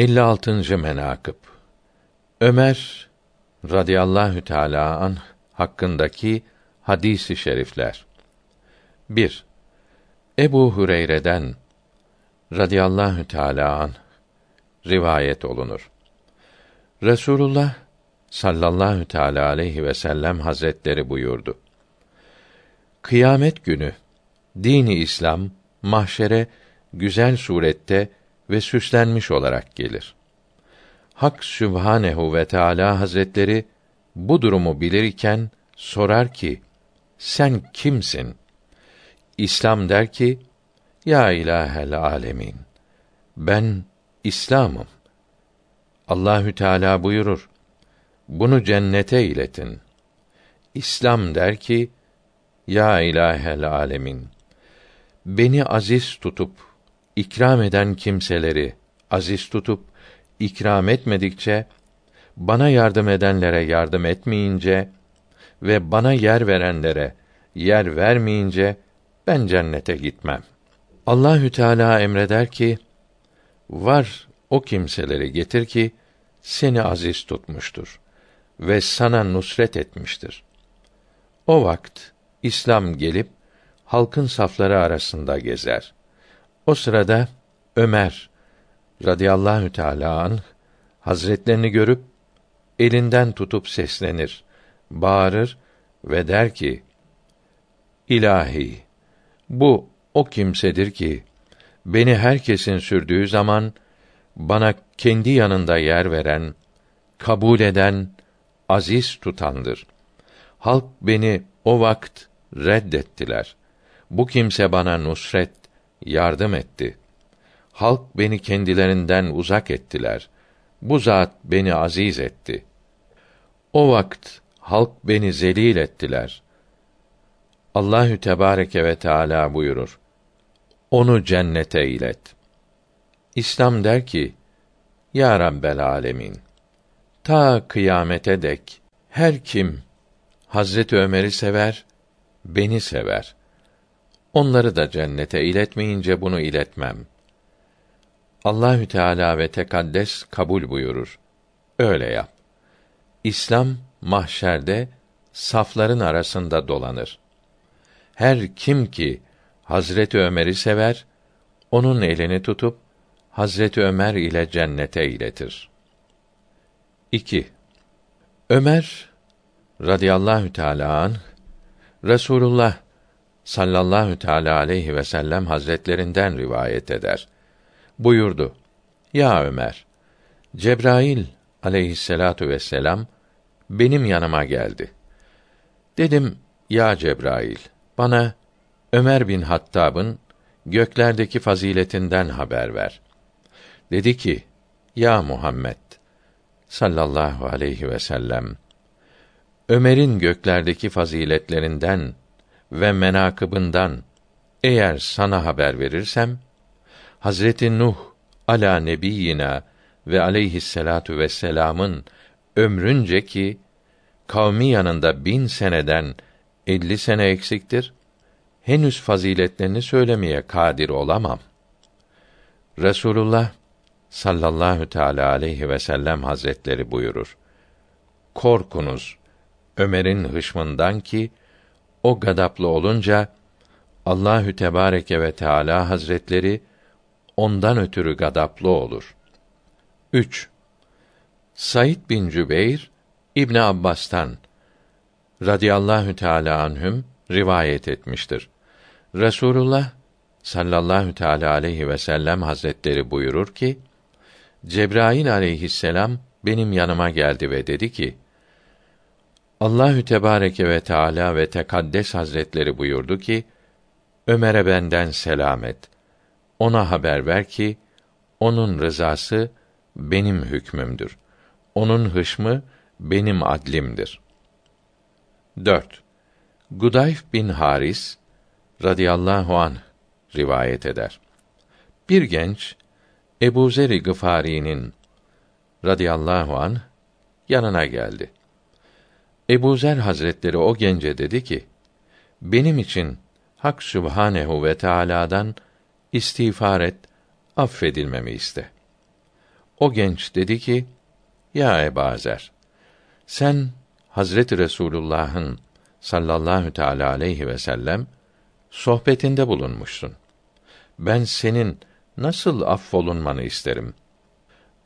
56. menakıb Ömer radıyallahu teala an hakkındaki hadisi şerifler. 1. Ebu Hureyre'den radıyallahu teala an rivayet olunur. Resulullah sallallahu teala aleyhi ve sellem hazretleri buyurdu. Kıyamet günü dini İslam mahşere güzel surette ve süslenmiş olarak gelir. Hak Sübhanehu ve Teala Hazretleri bu durumu bilirken sorar ki: Sen kimsin? İslam der ki: Ya ilahel alemin. Ben İslam'ım. Allahü Teala buyurur: Bunu cennete iletin. İslam der ki: Ya ilahel alemin. Beni aziz tutup ikram eden kimseleri aziz tutup ikram etmedikçe bana yardım edenlere yardım etmeyince ve bana yer verenlere yer vermeyince ben cennete gitmem. Allahü Teala emreder ki: Var o kimseleri getir ki seni aziz tutmuştur ve sana nusret etmiştir. O vakt İslam gelip halkın safları arasında gezer. O sırada Ömer radıyallahu teala an hazretlerini görüp elinden tutup seslenir, bağırır ve der ki: İlahi, bu o kimsedir ki beni herkesin sürdüğü zaman bana kendi yanında yer veren, kabul eden, aziz tutandır. Halk beni o vakt reddettiler. Bu kimse bana nusret, yardım etti. Halk beni kendilerinden uzak ettiler. Bu zat beni aziz etti. O vakt halk beni zelil ettiler. Allahü Tebareke ve Teala buyurur. Onu cennete ilet. İslam der ki: Ya Rabbel Alemin, ta kıyamete dek her kim Hazreti Ömer'i sever, beni sever. Onları da cennete iletmeyince bunu iletmem. Allahü Teala ve tekaddes kabul buyurur. Öyle yap. İslam mahşerde safların arasında dolanır. Her kim ki Hazreti Ömer'i sever, onun elini tutup Hazreti Ömer ile cennete iletir. 2. Ömer radıyallahu teala an Resulullah sallallahu teala aleyhi ve sellem hazretlerinden rivayet eder. Buyurdu: Ya Ömer, Cebrail aleyhisselatu vesselam benim yanıma geldi. Dedim: Ya Cebrail, bana Ömer bin Hattab'ın göklerdeki faziletinden haber ver. Dedi ki: Ya Muhammed sallallahu aleyhi ve sellem Ömer'in göklerdeki faziletlerinden ve menakıbından eğer sana haber verirsem Hazreti Nuh ala nebiyina ve aleyhisselatu vesselam'ın ömrünce ki kavmi yanında bin seneden elli sene eksiktir, henüz faziletlerini söylemeye kadir olamam. Resulullah sallallahu teala aleyhi ve sellem hazretleri buyurur. Korkunuz Ömer'in hışmından ki o gadaplı olunca Allahü Tebareke ve Teala Hazretleri ondan ötürü gadaplı olur. 3. Said bin Cübeyr İbn Abbas'tan radıyallahu teala anhüm rivayet etmiştir. Resulullah sallallahu teala aleyhi ve sellem hazretleri buyurur ki Cebrail aleyhisselam benim yanıma geldi ve dedi ki Allahü Tebareke ve Teala ve Tekaddes Hazretleri buyurdu ki: Ömer'e benden selamet. Ona haber ver ki onun rızası benim hükmümdür. Onun hışmı benim adlimdir. 4. Gudayf bin Haris radıyallahu an rivayet eder. Bir genç Ebu Zer-i Gıfari'nin radıyallahu an yanına geldi. Ebu Zer Hazretleri o gence dedi ki, benim için Hak Sübhanehu ve Teala'dan istiğfar et, affedilmemi iste. O genç dedi ki: Ya Ebazer, sen Hazreti Resulullah'ın sallallahu teala aleyhi ve sellem sohbetinde bulunmuşsun. Ben senin nasıl affolunmanı isterim.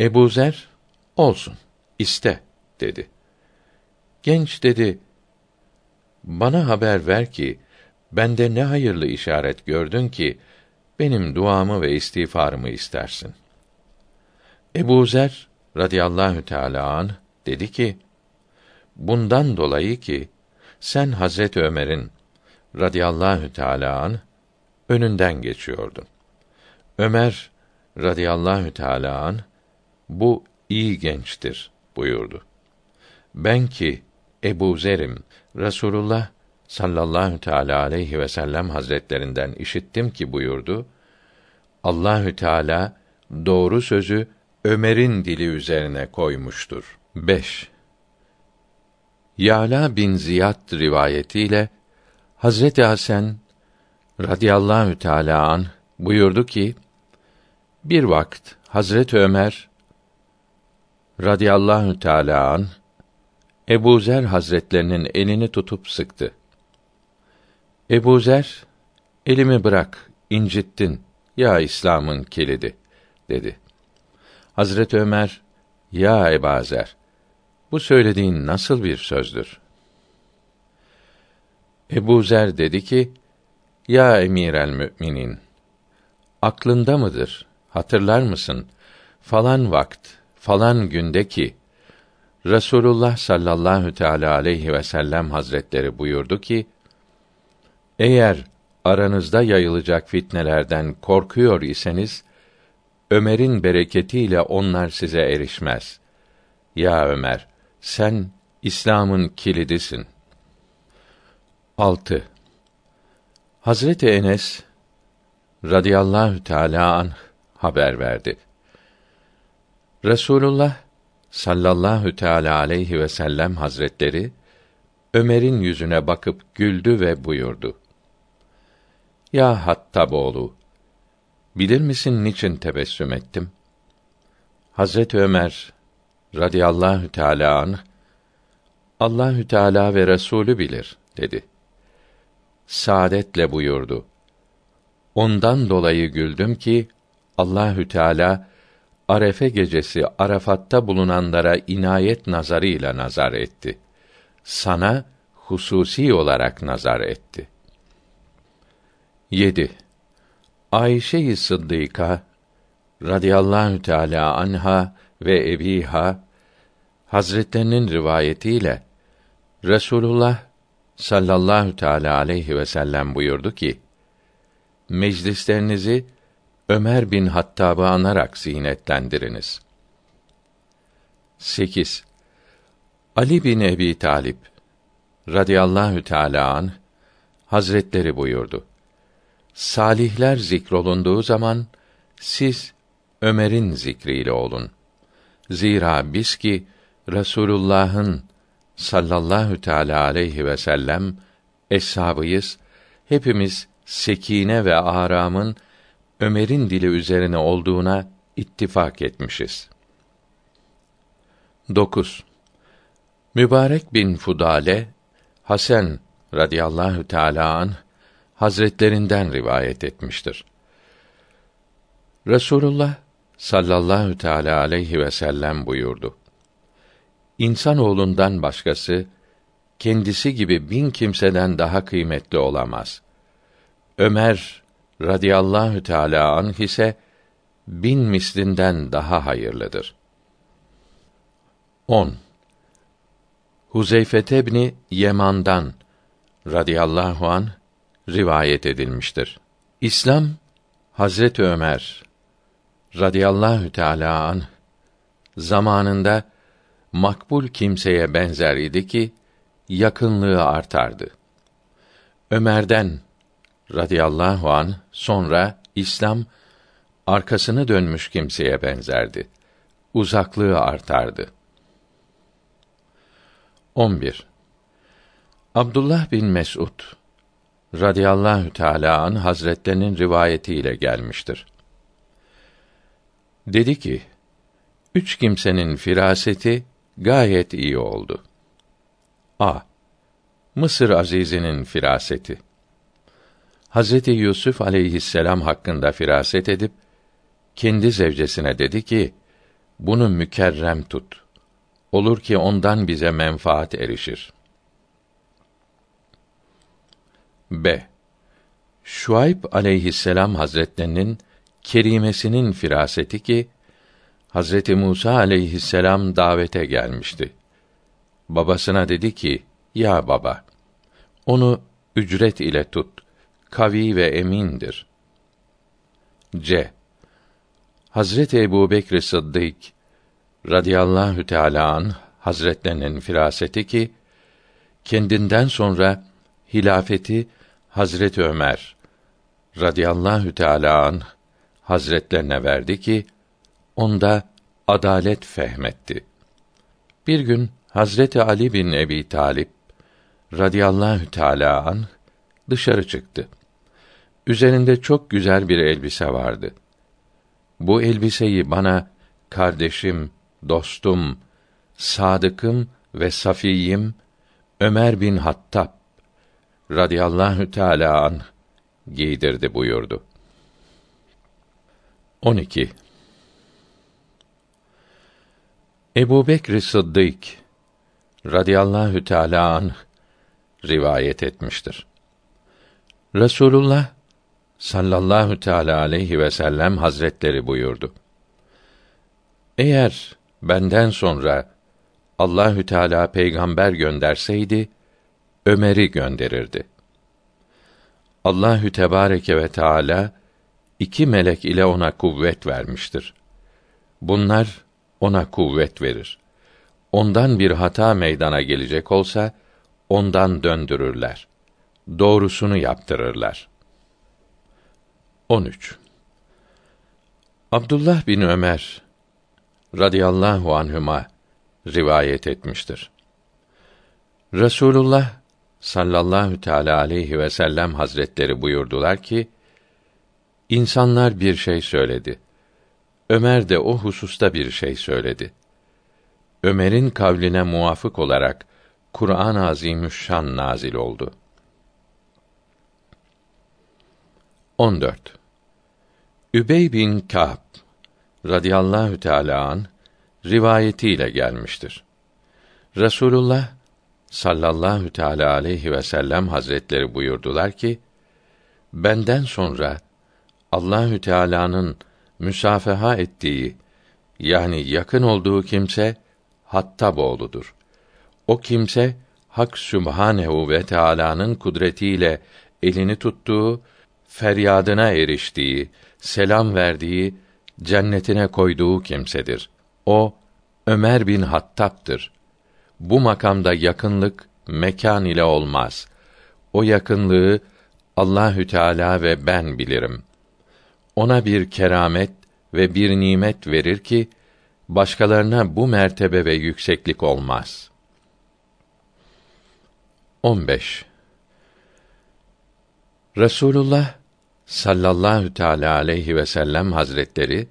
Ebu Zer, olsun, iste, dedi. Genç dedi, bana haber ver ki, bende ne hayırlı işaret gördün ki, benim duamı ve istiğfarımı istersin. Ebu Zer, radıyallahu teâlâ an, dedi ki, bundan dolayı ki, sen Hazret Ömer'in, radıyallahu teâlâ an, önünden geçiyordun. Ömer radıyallahu teâlâ an bu iyi gençtir buyurdu. Ben ki Ebu Zer'im Resulullah sallallahu teala aleyhi ve sellem hazretlerinden işittim ki buyurdu. Allahü Teala doğru sözü Ömer'in dili üzerine koymuştur. 5. Yala bin Ziyad rivayetiyle Hazreti Hasan radıyallahu teala an buyurdu ki bir vakt Hazret Ömer radıyallahu teala an Ebu Zer Hazretlerinin elini tutup sıktı. Ebu Zer, elimi bırak, incittin, ya İslam'ın kilidi, dedi. Hazret Ömer, ya Ebu Zer, bu söylediğin nasıl bir sözdür? Ebu Zer dedi ki, ya emir el müminin, aklında mıdır, hatırlar mısın, falan vakt, falan günde ki, Resulullah sallallahu teala aleyhi ve sellem hazretleri buyurdu ki: Eğer aranızda yayılacak fitnelerden korkuyor iseniz Ömer'in bereketiyle onlar size erişmez. Ya Ömer, sen İslam'ın kilidisin. 6. Hazreti Enes radıyallahu teala an haber verdi. Resulullah sallallahu teala aleyhi ve sellem hazretleri Ömer'in yüzüne bakıp güldü ve buyurdu. Ya Hattaboğlu, bilir misin niçin tebessüm ettim? Hazret Ömer radıyallahu teala anh, Allahü Teala ve Resulü bilir dedi. Saadetle buyurdu. Ondan dolayı güldüm ki Allahü Teala Arefe gecesi Arafat'ta bulunanlara inayet nazarıyla nazar etti. Sana hususi olarak nazar etti. 7. Ayşe-i Sıddıka radıyallahu teala anha ve ebiha Hazretlerinin rivayetiyle Resulullah sallallahu teala aleyhi ve sellem buyurdu ki: Meclislerinizi Ömer bin Hattab'ı anarak zinetlendiriniz. 8. Ali bin Ebi Talip radıyallahu teala an Hazretleri buyurdu. Salihler zikrolunduğu zaman siz Ömer'in zikriyle olun. Zira biz ki Resulullah'ın sallallahu teala aleyhi ve sellem eshabıyız. Hepimiz sekine ve aramın Ömer'in dili üzerine olduğuna ittifak etmişiz. 9. Mübarek bin Fudale Hasan radıyallahu teala an hazretlerinden rivayet etmiştir. Resulullah sallallahu teala aleyhi ve sellem buyurdu. İnsan oğlundan başkası kendisi gibi bin kimseden daha kıymetli olamaz. Ömer radıyallahu teala anh ise bin mislinden daha hayırlıdır. 10. Huzeyfe ibni Yeman'dan radıyallahu an rivayet edilmiştir. İslam Hazret Ömer radıyallahu teala an zamanında makbul kimseye benzer idi ki yakınlığı artardı. Ömer'den radıyallahu an sonra İslam arkasını dönmüş kimseye benzerdi. Uzaklığı artardı. 11. Abdullah bin Mes'ud radıyallahu teala an hazretlerinin rivayetiyle gelmiştir. Dedi ki: Üç kimsenin firaseti gayet iyi oldu. A. Mısır Azizi'nin firaseti. Hazreti Yusuf aleyhisselam hakkında firaset edip kendi zevcesine dedi ki: Bunu mükerrem tut. Olur ki ondan bize menfaat erişir. B. Şuayb aleyhisselam hazretlerinin kerimesinin firaseti ki Hazreti Musa aleyhisselam davete gelmişti. Babasına dedi ki: "Ya baba, onu ücret ile tut. Kavi ve emindir." C. Hazreti Ebu Bekr Sıddık radıyallahu teâlâ an hazretlerinin firaseti ki kendinden sonra hilafeti Hazreti Ömer radıyallahu teâlâ an hazretlerine verdi ki onda adalet fehmetti. Bir gün Hazreti Ali bin Ebi Talip radıyallahu teâlâ an dışarı çıktı. Üzerinde çok güzel bir elbise vardı. Bu elbiseyi bana kardeşim, dostum, sadıkım ve safiyim Ömer bin Hattab radıyallahu teâlâ an giydirdi buyurdu. 12. Ebu Bekr Sıddık radıyallahu teâlâ anh rivayet etmiştir. Resulullah sallallahu teala aleyhi ve sellem hazretleri buyurdu. Eğer benden sonra Allahü Teala peygamber gönderseydi Ömer'i gönderirdi. Allahü Tebareke ve Teala iki melek ile ona kuvvet vermiştir. Bunlar ona kuvvet verir. Ondan bir hata meydana gelecek olsa ondan döndürürler. Doğrusunu yaptırırlar. 13. Abdullah bin Ömer radıyallahu anhüma rivayet etmiştir. Resulullah sallallahu teala aleyhi ve sellem hazretleri buyurdular ki insanlar bir şey söyledi. Ömer de o hususta bir şey söyledi. Ömer'in kavline muvafık olarak Kur'an-ı Azimüşşan nazil oldu. 14. Übey bin Ka'b radıyallahu teala an rivayetiyle gelmiştir. Resulullah sallallahu teala aleyhi ve sellem hazretleri buyurdular ki benden sonra Allahü Teala'nın müsafeha ettiği yani yakın olduğu kimse Hattab oğludur. O kimse Hak Sübhanehu ve Teala'nın kudretiyle elini tuttuğu, feryadına eriştiği, selam verdiği, cennetine koyduğu kimsedir. O Ömer bin Hattab'dır. Bu makamda yakınlık mekan ile olmaz. O yakınlığı Allahü Teala ve ben bilirim. Ona bir keramet ve bir nimet verir ki başkalarına bu mertebe ve yükseklik olmaz. 15. Resulullah sallallahu teala aleyhi ve sellem hazretleri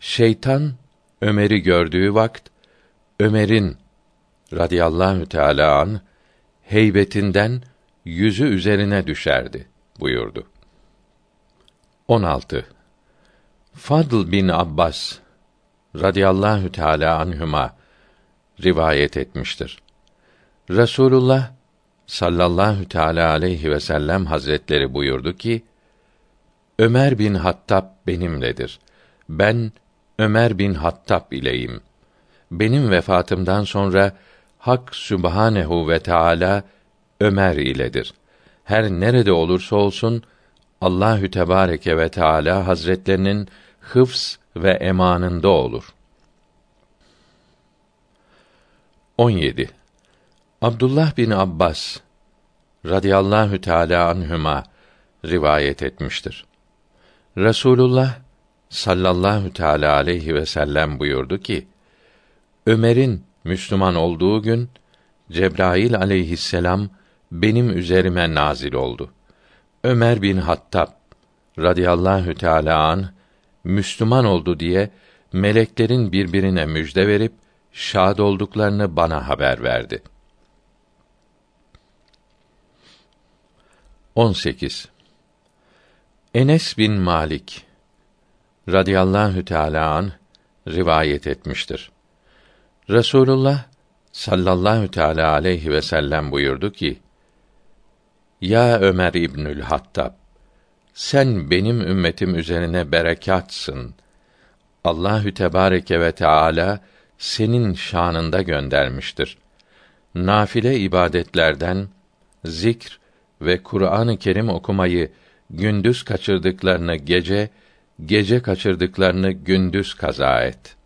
şeytan Ömer'i gördüğü vakt Ömer'in radıyallahu teala an heybetinden yüzü üzerine düşerdi buyurdu. 16. Fadl bin Abbas radıyallahu teala anhuma rivayet etmiştir. Resulullah sallallahu teala aleyhi ve sellem hazretleri buyurdu ki Ömer bin Hattab benimledir. Ben Ömer bin Hattab ileyim. Benim vefatımdan sonra Hak Sübhanehu ve Teala Ömer iledir. Her nerede olursa olsun Allahü Tebareke ve Teala Hazretlerinin hıfz ve emanında olur. 17. Abdullah bin Abbas radıyallahu teala anhüma rivayet etmiştir. Resulullah sallallahu teala aleyhi ve sellem buyurdu ki: Ömer'in Müslüman olduğu gün Cebrail aleyhisselam benim üzerime nazil oldu. Ömer bin Hattab radıyallahu teala an Müslüman oldu diye meleklerin birbirine müjde verip şad olduklarını bana haber verdi. 18. Enes bin Malik radıyallahu teala an rivayet etmiştir. Resulullah sallallahu teala aleyhi ve sellem buyurdu ki: Ya Ömer İbnül Hattab sen benim ümmetim üzerine berekatsın. Allahü Tebareke ve Teala senin şanında göndermiştir. Nafile ibadetlerden zikr ve Kur'an-ı Kerim okumayı gündüz kaçırdıklarını gece, gece kaçırdıklarını gündüz kaza et.